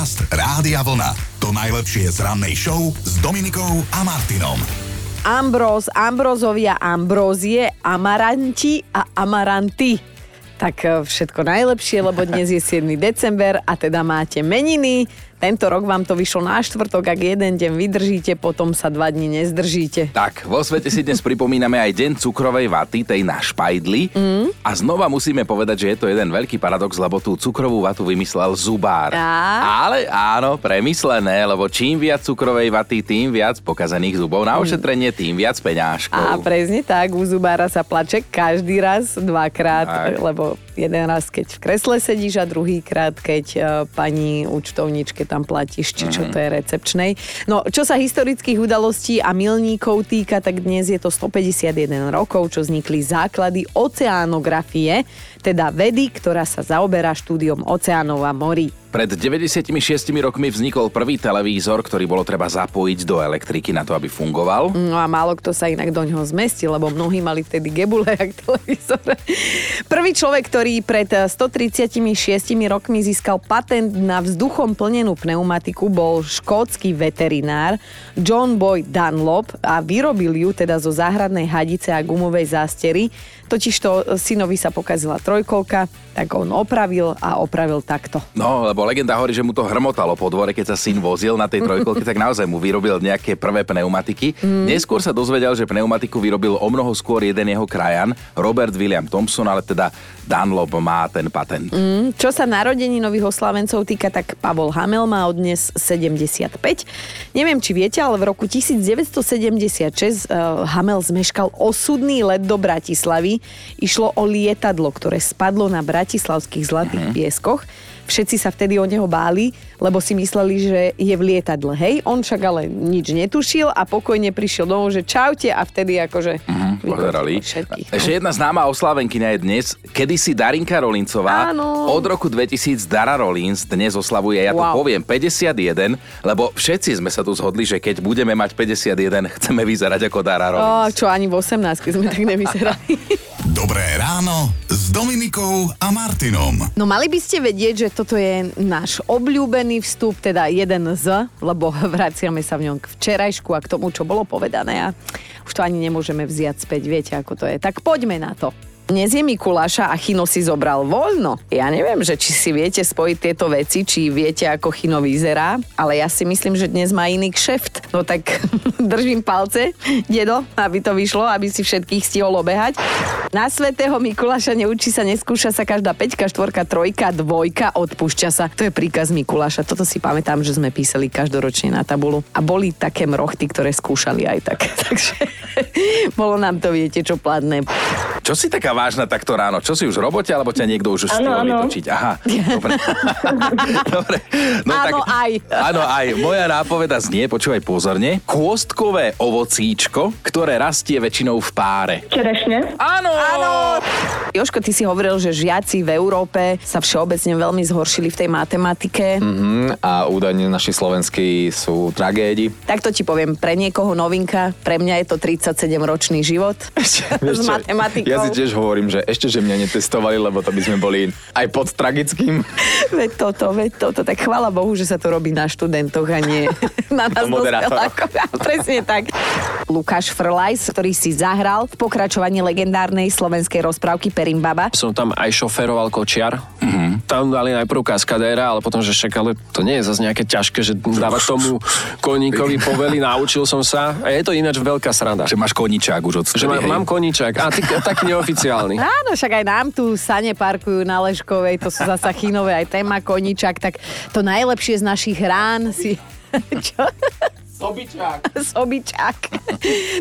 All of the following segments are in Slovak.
Podcast Rádia Vlna. To najlepšie z rannej show s Dominikou a Martinom. Ambrós, Ambrozovia, Ambrózie, Amaranti a Amaranty. Tak e, všetko najlepšie, lebo dnes je 7. december a teda máte meniny. Tento rok vám to vyšlo na štvrtok, ak jeden deň vydržíte, potom sa dva dní nezdržíte. Tak, vo svete si dnes pripomíname aj deň cukrovej vaty, tej na špajdli. Mm. A znova musíme povedať, že je to jeden veľký paradox, lebo tú cukrovú vatu vymyslel zubár. A? Ale áno, premyslené, lebo čím viac cukrovej vaty, tým viac pokazených zubov na ošetrenie, tým viac peňažkov. A presne tak, u zubára sa plače každý raz dvakrát, Tak. lebo jeden raz, keď v kresle sedíš a druhý krát, keď uh, pani účtovničke tam platíš, či čo to je recepčnej. No, čo sa historických udalostí a milníkov týka, tak dnes je to 151 rokov, čo vznikli základy oceánografie, teda vedy, ktorá sa zaoberá štúdiom oceánov a morí. Pred 96 rokmi vznikol prvý televízor, ktorý bolo treba zapojiť do elektriky na to, aby fungoval. No a málo kto sa inak do ňoho zmestí, lebo mnohí mali vtedy gebule jak televízor. Prvý človek, ktorý pred 136 rokmi získal patent na vzduchom plnenú pneumatiku, bol škótsky veterinár John Boy Dunlop a vyrobil ju teda zo záhradnej hadice a gumovej zástery. Totižto synovi sa pokazila trojkolka, tak on opravil a opravil takto. No, lebo legenda hovorí, že mu to hrmotalo po dvore, keď sa syn vozil na tej trojkolke, tak naozaj mu vyrobil nejaké prvé pneumatiky. Mm. Neskôr sa dozvedel, že pneumatiku vyrobil o mnoho skôr jeden jeho krajan, Robert William Thompson, ale teda Dunlop má ten patent. Mm. Mm, Čo sa narodení nových oslavencov týka, tak Pavol Hamel má od dnes 75. Neviem, či viete, ale v roku 1976 uh, Hamel zmeškal osudný let do Bratislavy. Išlo o lietadlo, ktoré spadlo na bratislavských zlatých Mhm. pieskoch. Všetci sa vtedy o neho báli, lebo si mysleli, že je v lietadle. Hej, on však ale nič netušil a pokojne prišiel domov, že čaute a vtedy akože... Mhm, Pozerali. Všetkých. no. Ešte jedna známa oslávenkyňa je dnes, kedysi Darinka Rolincová. Áno. Od roku 2000 Dara Rolins dnes oslavuje, ja to Wow. poviem, 51, lebo všetci sme sa tu zhodli, že keď budeme mať 51, chceme vyzerať ako Dara Rolins. čo ani v 18 sme tak nevyzerali. Dobré ráno Dominikou a Martinom. No mali by ste vedieť, že toto je náš obľúbený vstup, teda jeden z, lebo vraciame sa v ňom k včerajšku a k tomu, čo bolo povedané a už to ani nemôžeme vziať späť, viete, ako to je. Tak poďme na to. Dnes je Mikuláša a Chino si zobral voľno. Ja neviem, že či si viete spojiť tieto veci, či viete, ako Chino vyzerá, ale ja si myslím, že dnes má iný kšeft. No tak držím palce, dedo, aby to vyšlo, aby si všetkých stihol obehať. Na svetého Mikuláša neučí sa, neskúša sa každá peťka, štvorka, trojka, dvojka, odpúšťa sa. To je príkaz Mikuláša. Toto si pamätám, že sme písali každoročne na tabulu. A boli také mrochty, ktoré skúšali aj tak. Takže bolo nám to, viete, čo platné. Čo si taká vážna takto ráno? Čo si už v robote, alebo ťa niekto už stihol vytočiť? Aha, dobre. dobre. No, Áno, aj. Áno, aj. Moja nápoveda znie, počúvaj pozorne. Kôstkové ovocíčko, ktoré rastie väčšinou v páre. Čerešne. Áno! Áno! Joško, ty si hovoril, že žiaci v Európe sa všeobecne veľmi zhoršili v tej matematike. Mm, a údajne naši slovenskí sú tragédi. Takto ti poviem, pre niekoho novinka, pre mňa je to 37-ročný život s Vieš čo, matematikou. Ja si tiež hovorím, že ešte, že mňa netestovali, lebo to by sme boli aj pod tragickým. Veď toto, veď toto. Tak chvála Bohu, že sa to robí na študentoch a nie na nás. Presne tak. Lukáš Frlajs, ktorý si zahral v pokračovaní legendárnej slovenskej rozprávky Perimbaba. som tam aj šoferoval kočiar. Mm-hmm. Tam dali najprv kaskadéra, ale potom, že však, ale to nie je zase nejaké ťažké, že dávať tomu koníkovi povely, naučil som sa. A je to ináč veľká sranda. Že máš koničák už od Že má, mám koníčak. A ty, taký neoficiálny. Áno, však aj nám tu sane parkujú na Leškovej, to sú zasa chinové, aj téma koníčak, tak to najlepšie z našich rán si... Čo? Sobičák. Sobičák.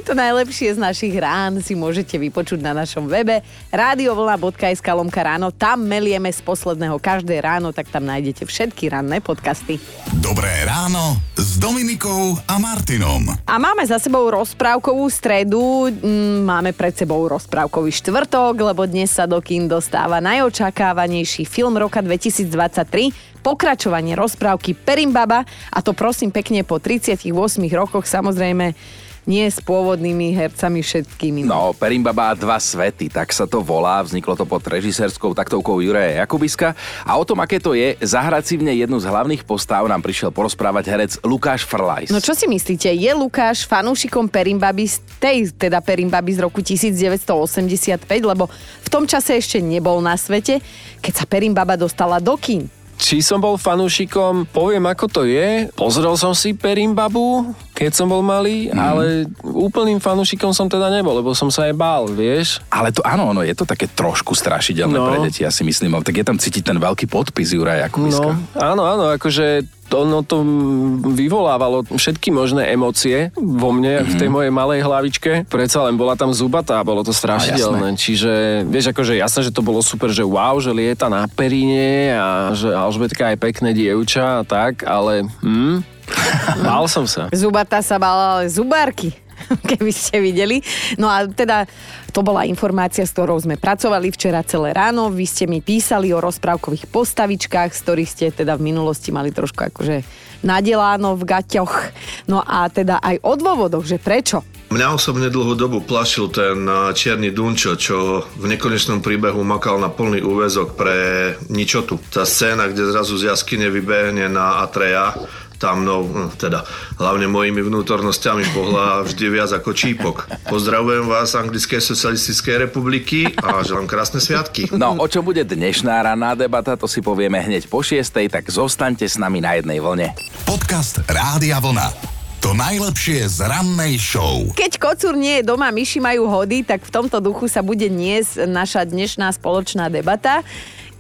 To najlepšie z našich rán si môžete vypočuť na našom webe radiovlna.sk lomka ráno. Tam melieme z posledného každé ráno, tak tam nájdete všetky ranné podcasty. Dobré ráno s Dominikou a Martinom. A máme za sebou rozprávkovú stredu, mm, máme pred sebou rozprávkový štvrtok, lebo dnes sa do kín dostáva najočakávanejší film roka 2023, pokračovanie rozprávky Perimbaba a to prosím pekne po 38 rokoch samozrejme nie s pôvodnými hercami všetkými. No, Perimbaba a dva svety, tak sa to volá. Vzniklo to pod režisérskou taktovkou Juraja Jakubiska. A o tom, aké to je, zahrať si v nej jednu z hlavných postáv nám prišiel porozprávať herec Lukáš Frlajs. No čo si myslíte, je Lukáš fanúšikom Perimbaby z tej, teda Perimbaby z roku 1985, lebo v tom čase ešte nebol na svete, keď sa Perimbaba dostala do kín. Či som bol fanúšikom, poviem ako to je. Pozrel som si Perimbabu, keď som bol malý, mm. ale úplným fanúšikom som teda nebol, lebo som sa aj bál, vieš. Ale to áno, ono je to také trošku strašidelné No. pre deti, ja si myslím. Ale tak je tam cítiť ten veľký podpis Juraja Jakubiska. No, áno, áno, akože ono to vyvolávalo všetky možné emócie vo mne, mm-hmm. v tej mojej malej hlavičke. Predsa len bola tam zubatá, bolo to strašidelné. Čiže, vieš, akože jasné, že to bolo super, že wow, že lieta na períne a že Alžbetka je pekné dievča a tak, ale hm, bál som sa. Zubatá sa bala, ale zubárky, keby ste videli. No a teda to bola informácia, s ktorou sme pracovali včera celé ráno. Vy ste mi písali o rozprávkových postavičkách, z ktorých ste teda v minulosti mali trošku akože nadeláno v gaťoch. No a teda aj o dôvodoch, že prečo. Mňa osobne dlhú dobu plašil ten a, čierny Dunčo, čo v nekonečnom príbehu makal na plný úvezok pre ničotu. Tá scéna, kde zrazu z jaskyne vybehne na Atreja, tam no, teda hlavne mojimi vnútornosťami pohľa vždy viac ako čípok. Pozdravujem vás z Anglickej socialistickej republiky a želám krásne sviatky. No, o čo bude dnešná ranná debata, to si povieme hneď po šiestej, tak zostaňte s nami na jednej vlne. Podcast Rádia Vlna. To najlepšie z rannej show. Keď kocúr nie je doma, myši majú hody, tak v tomto duchu sa bude niesť naša dnešná spoločná debata.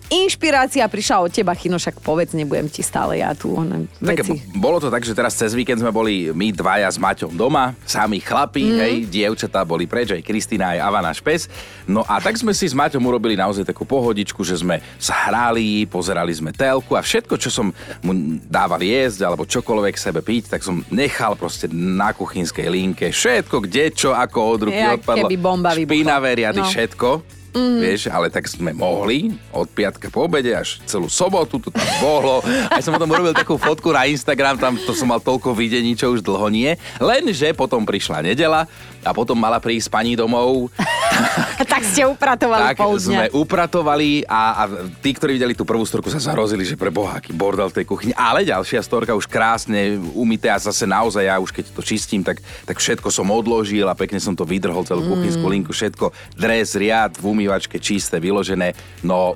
Inšpirácia prišla od teba, Chino, však povedz, nebudem ti stále ja tu one Tak veci. bolo to tak, že teraz cez víkend sme boli my dvaja s Maťom doma, sami chlapi, mm. hej, dievčatá boli preč, aj Kristina, aj Ava náš pes. No a tak sme si s Maťom urobili naozaj takú pohodičku, že sme sa hrali, pozerali sme telku a všetko, čo som mu dával jesť alebo čokoľvek sebe piť, tak som nechal proste na kuchynskej linke všetko, kde čo, ako od ruky Jak odpadlo. keby bomba vybuchla. Špinavé riady, No. všetko. Mm. Vieš, ale tak sme mohli od piatka po obede až celú sobotu to tam bolo. Aj som potom urobil takú fotku na Instagram, tam to som mal toľko videní, čo už dlho nie. Lenže potom prišla nedela a potom mala prísť pani domov. tak ste upratovali tak sme upratovali a, a tí, ktorí videli tú prvú storku, sa zarozili, že pre boha, aký bordel v tej kuchyni. Ale ďalšia storka už krásne umité a zase naozaj ja už keď to čistím, tak, tak všetko som odložil a pekne som to vydrhol celú kuchynskú linku, všetko, dres, riad, v umývačke čisté, vyložené. No,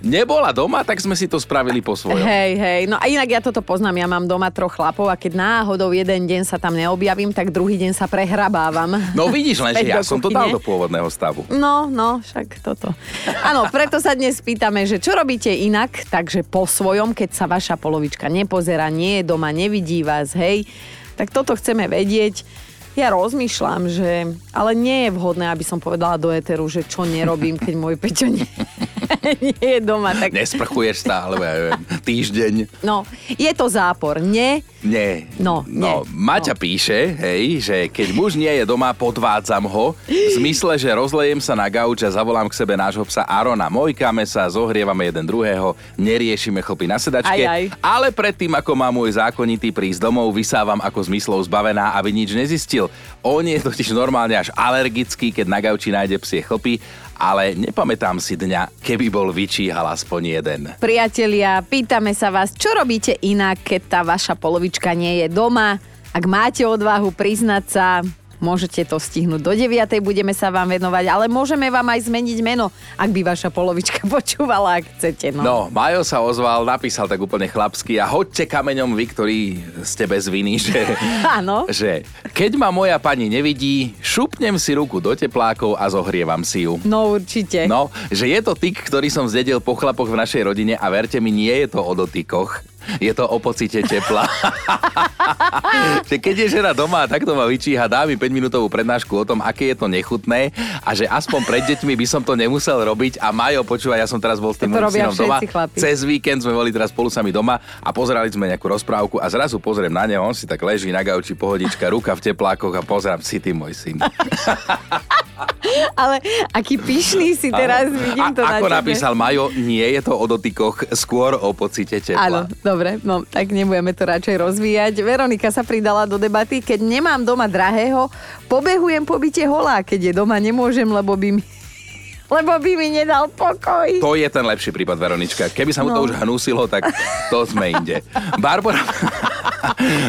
nebola doma, tak sme si to spravili po svojom. Hej, hej. No a inak ja toto poznám. Ja mám doma troch chlapov a keď náhodou jeden deň sa tam neobjavím, tak druhý deň sa prehrabávam. No vidíš len, že ja som to dal do pôvodného stavu. No, no, však toto. Áno, preto sa dnes pýtame, že čo robíte inak, takže po svojom, keď sa vaša polovička nepozerá, nie je doma, nevidí vás, hej, tak toto chceme vedieť. Ja rozmýšľam, že... Ale nie je vhodné, aby som povedala do éteru, že čo nerobím, keď môj Peťo nie, nie je doma. Tak... Nesprchuješ stále, ja neviem, týždeň. No, je to zápor. Nie, Nie. No, no nie. Maťa No. píše, hej, že keď muž nie je doma, podvádzam ho. V zmysle, že rozlejem sa na gauč a zavolám k sebe nášho psa Arona. Mojkáme sa, zohrievame jeden druhého, neriešime chlpy na sedačke. Aj, aj. Ale predtým, ako má môj zákonitý prísť domov, vysávam ako zmyslov zbavená, aby nič nezistil. On je totiž normálne až alergický, keď na gauči nájde psie chlpy, ale nepamätám si dňa, keby bol vyčíhal aspoň jeden. Priatelia, pýtame sa vás, čo robíte inak, keď tá vaša polovička nie je doma? Ak máte odvahu priznať sa, môžete to stihnúť do 9. budeme sa vám venovať, ale môžeme vám aj zmeniť meno, ak by vaša polovička počúvala, ak chcete. No. No, Majo sa ozval, napísal tak úplne chlapsky a hoďte kameňom vy, ktorí ste bez viny, že, Áno. že keď ma moja pani nevidí, šupnem si ruku do teplákov a zohrievam si ju. No určite. No, že je to tyk, ktorý som zdedil po chlapoch v našej rodine a verte mi, nie je to o dotykoch. Je to o pocite tepla. keď je žena doma a takto ma vyčíha, dá mi 5 minútovú prednášku o tom, aké je to nechutné a že aspoň pred deťmi by som to nemusel robiť a Majo, počúva, ja som teraz bol s tým To môjim synom doma. chlapi. Cez víkend sme boli teraz spolu sami doma a pozerali sme nejakú rozprávku a zrazu pozriem na neho, on si tak leží na gauči pohodička, ruka v teplákoch a pozerám si ty môj syn. Ale aký pyšný si teraz, vidím to A, na ako tebe. napísal Majo, nie je to o dotykoch, skôr o pocite Áno, tepla. dobre, no tak nebudeme to radšej rozvíjať. Veronika sa pridala do debaty, keď nemám doma drahého, pobehujem po byte holá, keď je doma nemôžem, lebo by mi lebo by mi nedal pokoj. To je ten lepší prípad, Veronička. Keby sa mu to No. už hnusilo, tak to sme inde. Barbara,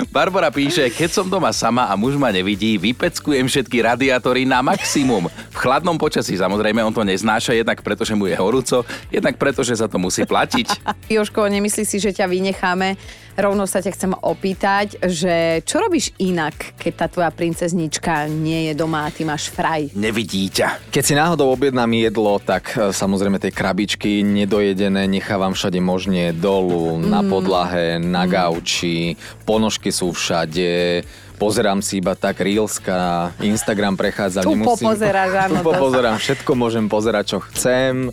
Barbara píše, keď som doma sama a muž ma nevidí, vypeckujem všetky radiátory na maximum. V chladnom počasí samozrejme on to neznáša, jednak preto, že mu je horúco, jednak preto, že sa to musí platiť. Joško, nemyslí si, že ťa vynecháme. Rovno sa ťa chcem opýtať, že čo robíš inak, keď tá tvoja princeznička nie je doma a ty máš fraj? Nevidí ťa. Keď si náhodou objednám jedlo, tak e, samozrejme tie krabičky nedojedené nechávam všade možne dolu, na podlahe, na gauči, ponožky sú všade, pozerám si iba tak Reelska, Instagram prechádzam, Tu popozeráš, áno, Tu popozerám, všetko môžem pozerať, čo chcem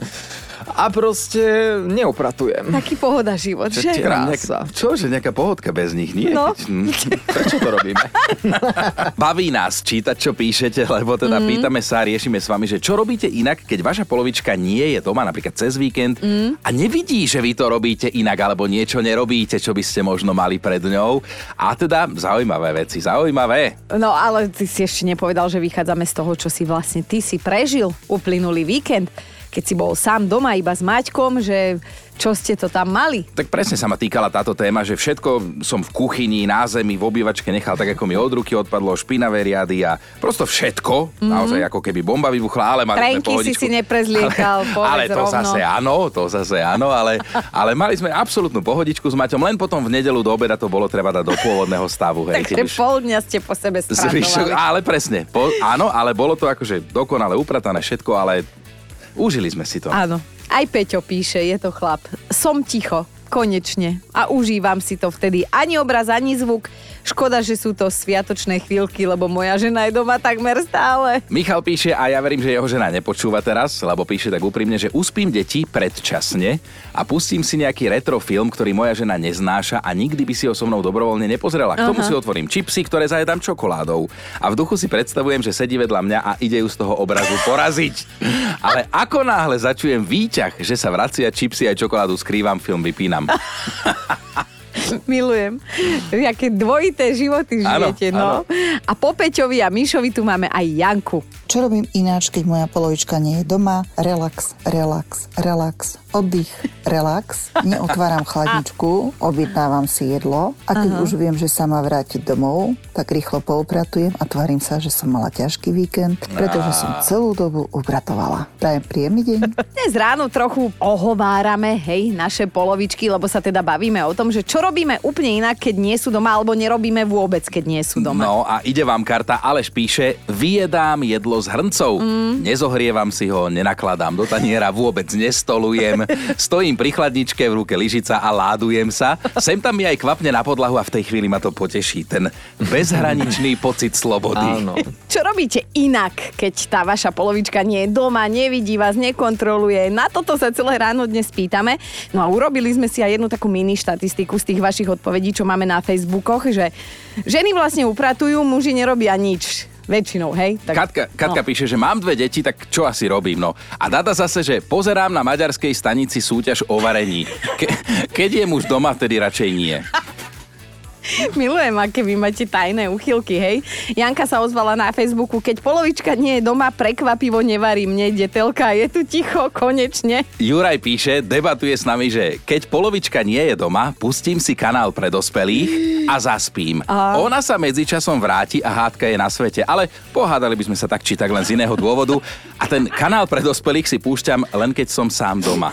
a proste neupratujem. Taký pohoda život, že? Čo, Krása. čo, že nejaká pohodka bez nich, nie? No. Hm. Prečo to robíme? Baví nás čítať, čo píšete, lebo teda mm. pýtame sa a riešime s vami, že čo robíte inak, keď vaša polovička nie je doma, napríklad cez víkend Mhm. a nevidí, že vy to robíte inak, alebo niečo nerobíte, čo by ste možno mali pred ňou. A teda zaujímavé veci, zaujímavé. No ale ty si ešte nepovedal, že vychádzame z toho, čo si vlastne ty si prežil uplynulý víkend, keď si bol sám doma iba s Maťkom, že čo ste to tam mali? Tak presne sa ma týkala táto téma, že všetko som v kuchyni, na zemi, v obývačke nechal tak, ako mi od ruky odpadlo, špinavé riady a prosto všetko, mm-hmm. naozaj ako keby bomba vybuchla, ale mali sme Trenky si pohodičku. si neprezliekal, ale, ale to rovno. zase áno, to zase áno, ale, ale mali sme absolútnu pohodičku s Maťom, len potom v nedelu do obeda to bolo treba dať do pôvodného stavu. Hej, Takže už- pol dňa ste po sebe Zvyšok, spracovali. ale presne, po, áno, ale bolo to akože dokonale upratané všetko, ale užili sme si to. Áno. Aj Peťo píše, je to chlap. Som ticho, konečne. A užívam si to vtedy. Ani obraz, ani zvuk. Škoda, že sú to sviatočné chvíľky, lebo moja žena je doma takmer stále. Michal píše, a ja verím, že jeho žena nepočúva teraz, lebo píše tak úprimne, že uspím deti predčasne a pustím si nejaký retro film, ktorý moja žena neznáša a nikdy by si ho so mnou dobrovoľne nepozrela. K tomu si otvorím čipsy, ktoré zajedám čokoládou. A v duchu si predstavujem, že sedí vedľa mňa a ide ju z toho obrazu poraziť. Ale ako náhle začujem výťah, že sa vracia čipsy aj čokoládu, skrývam film, vypínam. Milujem. Jaké dvojité životy Áno, žijete, no. A po Peťovi a Mišovi tu máme aj Janku. Čo robím ináč, keď moja polovička nie je doma? Relax, relax, relax, oddych, relax. Neotváram chladničku, objednávam si jedlo a keď už viem, že sa má vrátiť domov, tak rýchlo poupratujem a tvarím sa, že som mala ťažký víkend, pretože som celú dobu upratovala. Prajem príjemný deň. Dnes ráno trochu ohovárame, hej, naše polovičky, lebo sa teda bavíme o tom, že čo robíme úplne inak, keď nie sú doma, alebo nerobíme vôbec, keď nie sú doma. No a ide vám karta, Aleš píše, vyjedám jedlo z hrncov. Mm. Nezohrievam si ho, nenakladám do taniera, vôbec nestolujem. Stojím pri chladničke, v ruke lyžica a ládujem sa. Sem tam mi aj kvapne na podlahu a v tej chvíli ma to poteší. Ten bezhraničný pocit slobody. Áno. Čo robíte inak, keď tá vaša polovička nie je doma, nevidí vás, nekontroluje? Na toto sa celé ráno dnes pýtame. No a urobili sme si aj jednu takú mini štatistiku z tých vašich odpovedí, čo máme na Facebookoch, že ženy vlastne upratujú, muži nerobia nič. Väčšinou, hej? Tak, Katka, Katka no. píše, že mám dve deti, tak čo asi robím? No. A Dada zase, že pozerám na maďarskej stanici súťaž o varení. Ke, keď je muž doma, vtedy radšej nie. Milujem, aké vy máte tajné uchylky, hej. Janka sa ozvala na Facebooku, keď polovička nie je doma, prekvapivo nevarím, nejde telka, je tu ticho, konečne. Juraj píše, debatuje s nami, že keď polovička nie je doma, pustím si kanál pre dospelých a zaspím. A... Ona sa medzičasom vráti a hádka je na svete, ale pohádali by sme sa tak či tak len z iného dôvodu a ten kanál pre dospelých si púšťam len keď som sám doma.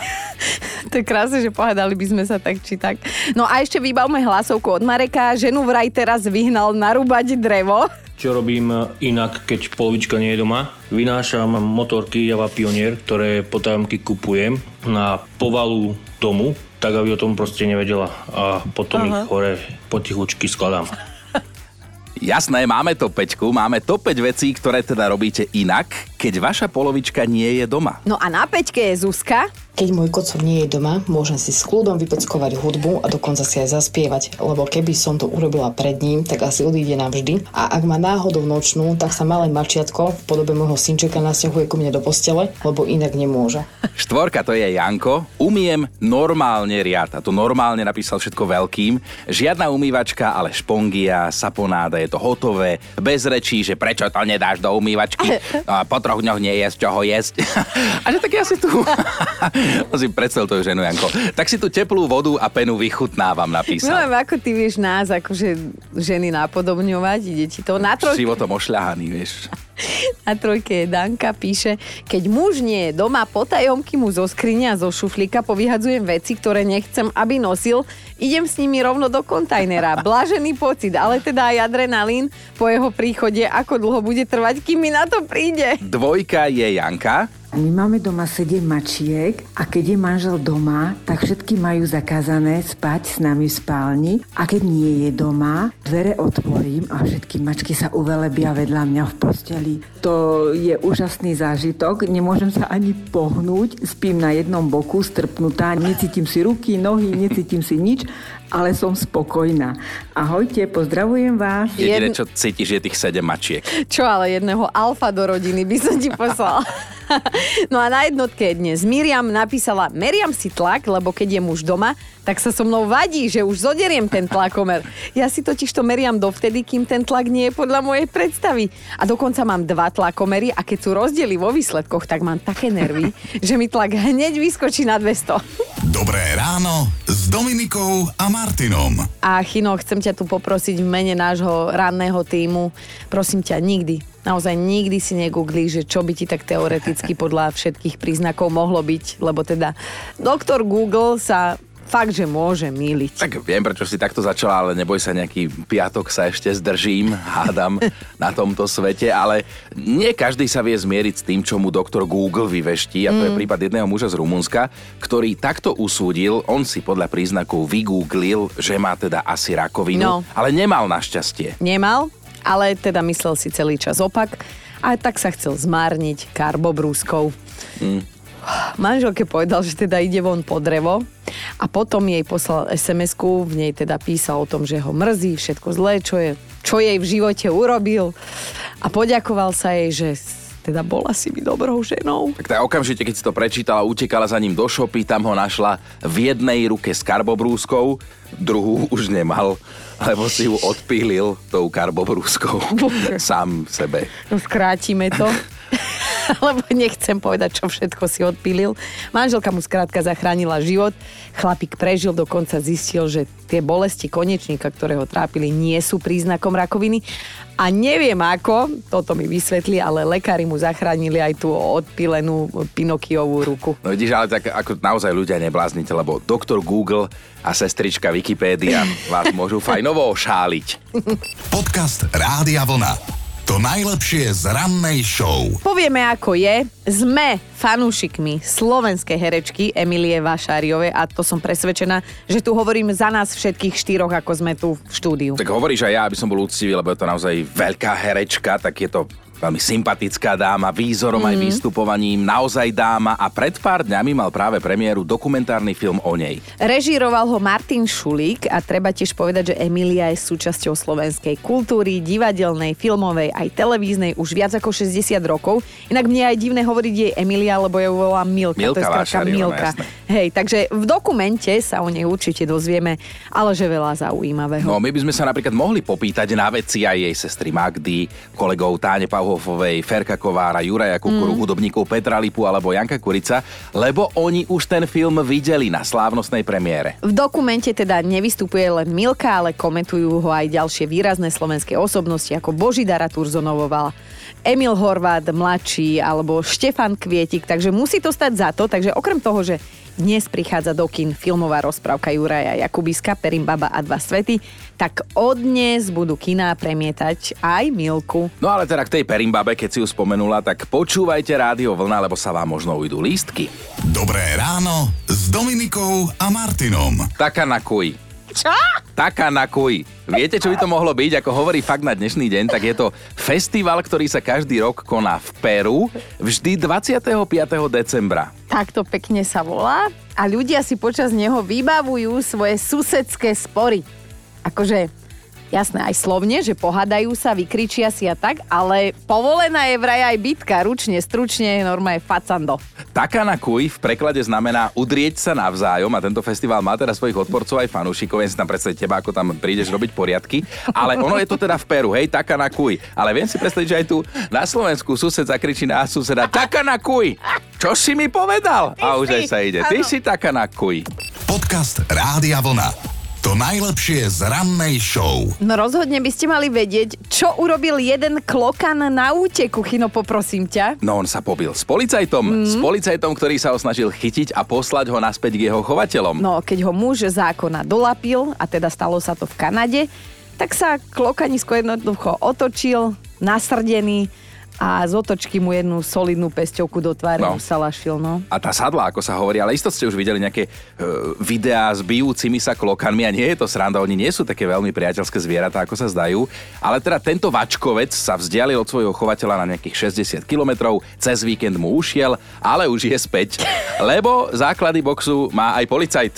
To je krásne, že pohádali by sme sa tak či tak. No a ešte vybavme hlasovku od Mareka. Ženu vraj teraz vyhnal narúbať drevo. Čo robím inak, keď polovička nie je doma? Vynášam motorky Java Pionier, ktoré potajomky kupujem na povalu domu, tak aby o tom proste nevedela. A potom ich hore potichučky skladám. Jasné, máme to peťku, máme to 5 vecí, ktoré teda robíte inak, keď vaša polovička nie je doma. No a na peťke je Zuzka. Keď môj kocúr nie je doma, môžem si s kľudom vypeckovať hudbu a dokonca si aj zaspievať, lebo keby som to urobila pred ním, tak asi odíde navždy. A ak má náhodou nočnú, tak sa malé mačiatko v podobe môjho synčeka nasťahuje ku mne do postele, lebo inak nemôže. Štvorka to je Janko. Umiem normálne riad. A to normálne napísal všetko veľkým. Žiadna umývačka, ale špongia, saponáda, je to hotové. Bez rečí, že prečo to nedáš do umývačky. No a po troch dňoch nie jesť, čo ho jesť. A že tak ja si tu... On si predstav to ženu, Janko. Tak si tu teplú vodu a penu vychutnávam, napísal. Milujem, ako ty vieš nás, akože ženy napodobňovať, ide ti to na trojke. Životom ošľahaný, vieš. Na trojke Danka, píše, keď muž nie je doma, potajomky mu zo skrinia, zo šuflíka povyhadzujem veci, ktoré nechcem, aby nosil, idem s nimi rovno do kontajnera. Blažený pocit, ale teda aj adrenalín po jeho príchode, ako dlho bude trvať, kým mi na to príde. Dvojka je Janka. My máme doma 7 mačiek a keď je manžel doma, tak všetky majú zakázané spať s nami v spálni a keď nie je doma, dvere otvorím a všetky mačky sa uvelebia vedľa mňa v posteli. To je úžasný zážitok, nemôžem sa ani pohnúť, spím na jednom boku, strpnutá, necítim si ruky, nohy, necítim si nič, ale som spokojná. Ahojte, pozdravujem vás. Jediné, čo cítiš, je tých 7 mačiek. Čo ale jedného alfa do rodiny by som ti poslala. No a na jednotke dnes Miriam napísala, meriam si tlak, lebo keď je muž doma, tak sa so mnou vadí, že už zoderiem ten tlakomer. Ja si totiž to meriam dovtedy, kým ten tlak nie je podľa mojej predstavy. A dokonca mám dva tlakomery a keď sú rozdiely vo výsledkoch, tak mám také nervy, že mi tlak hneď vyskočí na 200. Dobré ráno s Dominikou a Martinom. A Chino, chcem ťa tu poprosiť v mene nášho ranného týmu, prosím ťa, nikdy, naozaj nikdy si negoogli, že čo by ti tak teoreticky podľa všetkých príznakov mohlo byť, lebo teda doktor Google sa fakt, že môže míliť. Tak viem, prečo si takto začala, ale neboj sa, nejaký piatok sa ešte zdržím, hádam na tomto svete, ale nie každý sa vie zmieriť s tým, čo mu doktor Google vyveští a to mm. je prípad jedného muža z Rumunska, ktorý takto usúdil, on si podľa príznakov vygooglil, že má teda asi rakovinu, no. ale nemal našťastie. Nemal, ale teda myslel si celý čas opak a tak sa chcel zmárniť karbobrúskou. Mm. Manželke povedal, že teda ide von po drevo a potom jej poslal sms v nej teda písal o tom, že ho mrzí, všetko zlé, čo, je, čo jej v živote urobil a poďakoval sa jej, že teda bola si mi dobrou ženou. Tak tá okamžite, keď si to prečítala, utekala za ním do šopy, tam ho našla v jednej ruke s karbobrúskou, druhú už nemal, lebo si ju odpílil tou karbobrúskou sám sebe. No skrátime to. lebo nechcem povedať, čo všetko si odpílil. Manželka mu skrátka zachránila život, chlapík prežil, dokonca zistil, že tie bolesti konečníka, ktoré ho trápili, nie sú príznakom rakoviny. A neviem ako, toto mi vysvetli, ale lekári mu zachránili aj tú odpilenú Pinokiovú ruku. No vidíš, ale tak ako naozaj ľudia nebláznite, lebo doktor Google a sestrička Wikipédia vás môžu fajnovo šáliť. Podcast Rádia Vlna. To najlepšie z rannej show. Povieme, ako je. Sme fanúšikmi slovenskej herečky Emilie Vašáriovej a to som presvedčená, že tu hovorím za nás všetkých štyroch, ako sme tu v štúdiu. Tak hovoríš aj ja, aby som bol úctivý, lebo je to naozaj veľká herečka, tak je to veľmi sympatická dáma, výzorom mm. aj mhm. vystupovaním, naozaj dáma a pred pár dňami mal práve premiéru dokumentárny film o nej. Režíroval ho Martin Šulík a treba tiež povedať, že Emilia je súčasťou slovenskej kultúry, divadelnej, filmovej aj televíznej už viac ako 60 rokov. Inak mne aj divné hovoriť jej Emilia, lebo ju volá Milka. Milka to je Milka. Jasné. Hej, takže v dokumente sa o nej určite dozvieme, ale že veľa zaujímavého. No my by sme sa napríklad mohli popýtať na veci aj jej sestry Magdy, kolegov Táne Pauho Hofovej, Ferka Kovára, Juraja Kukuru, mm. hudobníkov Petra Lipu alebo Janka Kurica, lebo oni už ten film videli na slávnostnej premiére. V dokumente teda nevystupuje len Milka, ale komentujú ho aj ďalšie výrazné slovenské osobnosti ako Božidara Turzonovoval, Emil Horvát mladší alebo Štefan Kvietik, takže musí to stať za to, takže okrem toho, že dnes prichádza do kin filmová rozprávka Juraja Jakubiska, Perim Baba a dva svety, tak od dnes budú kiná premietať aj Milku. No ale teda k tej Perimbabe, keď si ju spomenula, tak počúvajte Rádio Vlna, lebo sa vám možno ujdu lístky. Dobré ráno s Dominikou a Martinom. Taká na kuj. Čo? Taká na kuj. Viete, čo by to mohlo byť? Ako hovorí fakt na dnešný deň, tak je to festival, ktorý sa každý rok koná v Peru, vždy 25. decembra. Takto pekne sa volá a ľudia si počas neho vybavujú svoje susedské spory. Akože Jasné, aj slovne, že pohádajú sa, vykričia si a tak, ale povolená je vraj aj bitka, ručne, stručne, normálne facando. Taká na kuj v preklade znamená udrieť sa navzájom a tento festival má teda svojich odporcov aj fanúšikov. Viem si tam predstaviť teba, ako tam prídeš robiť poriadky. Ale ono je to teda v Peru, hej, taká na kuj. Ale viem si predstaviť, že aj tu na Slovensku sused zakričí na suseda taká na kuj. Čo si mi povedal? Ty a už si, aj sa ide. Ty áno. si taká na kuj. Podcast Rádia Vlna. To najlepšie z rannej show. No rozhodne by ste mali vedieť, čo urobil jeden klokan na úteku, Chino, poprosím ťa. No on sa pobil s policajtom. Mm. S policajtom, ktorý sa ho snažil chytiť a poslať ho naspäť k jeho chovateľom. No, keď ho muž zákona dolapil, a teda stalo sa to v Kanade, tak sa klokanisko jednoducho otočil, nasrdený a z otočky mu jednu solidnú pesťovku do tváre No. salašil, no. A tá sadla, ako sa hovorí, ale isto ste už videli nejaké uh, videá s bijúcimi sa klokanmi a nie je to sranda, oni nie sú také veľmi priateľské zvieratá, ako sa zdajú. Ale teda tento vačkovec sa vzdialil od svojho chovateľa na nejakých 60 kilometrov, cez víkend mu ušiel, ale už je späť, lebo základy boxu má aj policajt,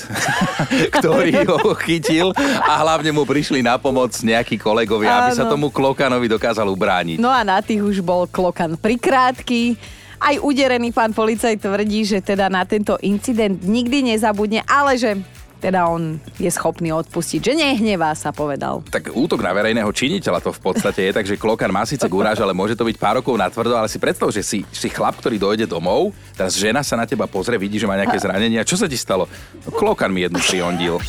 ktorý ho chytil a hlavne mu prišli na pomoc nejakí kolegovia, aby sa tomu klokanovi dokázal ubrániť. No a na tých už bol klokan prikrátky. Aj uderený pán policajt tvrdí, že teda na tento incident nikdy nezabudne, ale že teda on je schopný odpustiť, že nehnevá sa povedal. Tak útok na verejného činiteľa to v podstate je, takže klokan má síce guráž, ale môže to byť pár rokov na tvrdo, ale si predstav, že si, si chlap, ktorý dojde domov, teraz žena sa na teba pozrie, vidí, že má nejaké zranenia. Čo sa ti stalo? No, klokan mi jednu prihondil.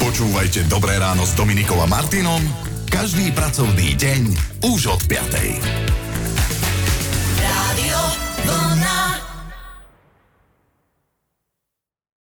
Počúvajte Dobré ráno s Dominikom a Martinom každý pracovný deň už od 5. Radio.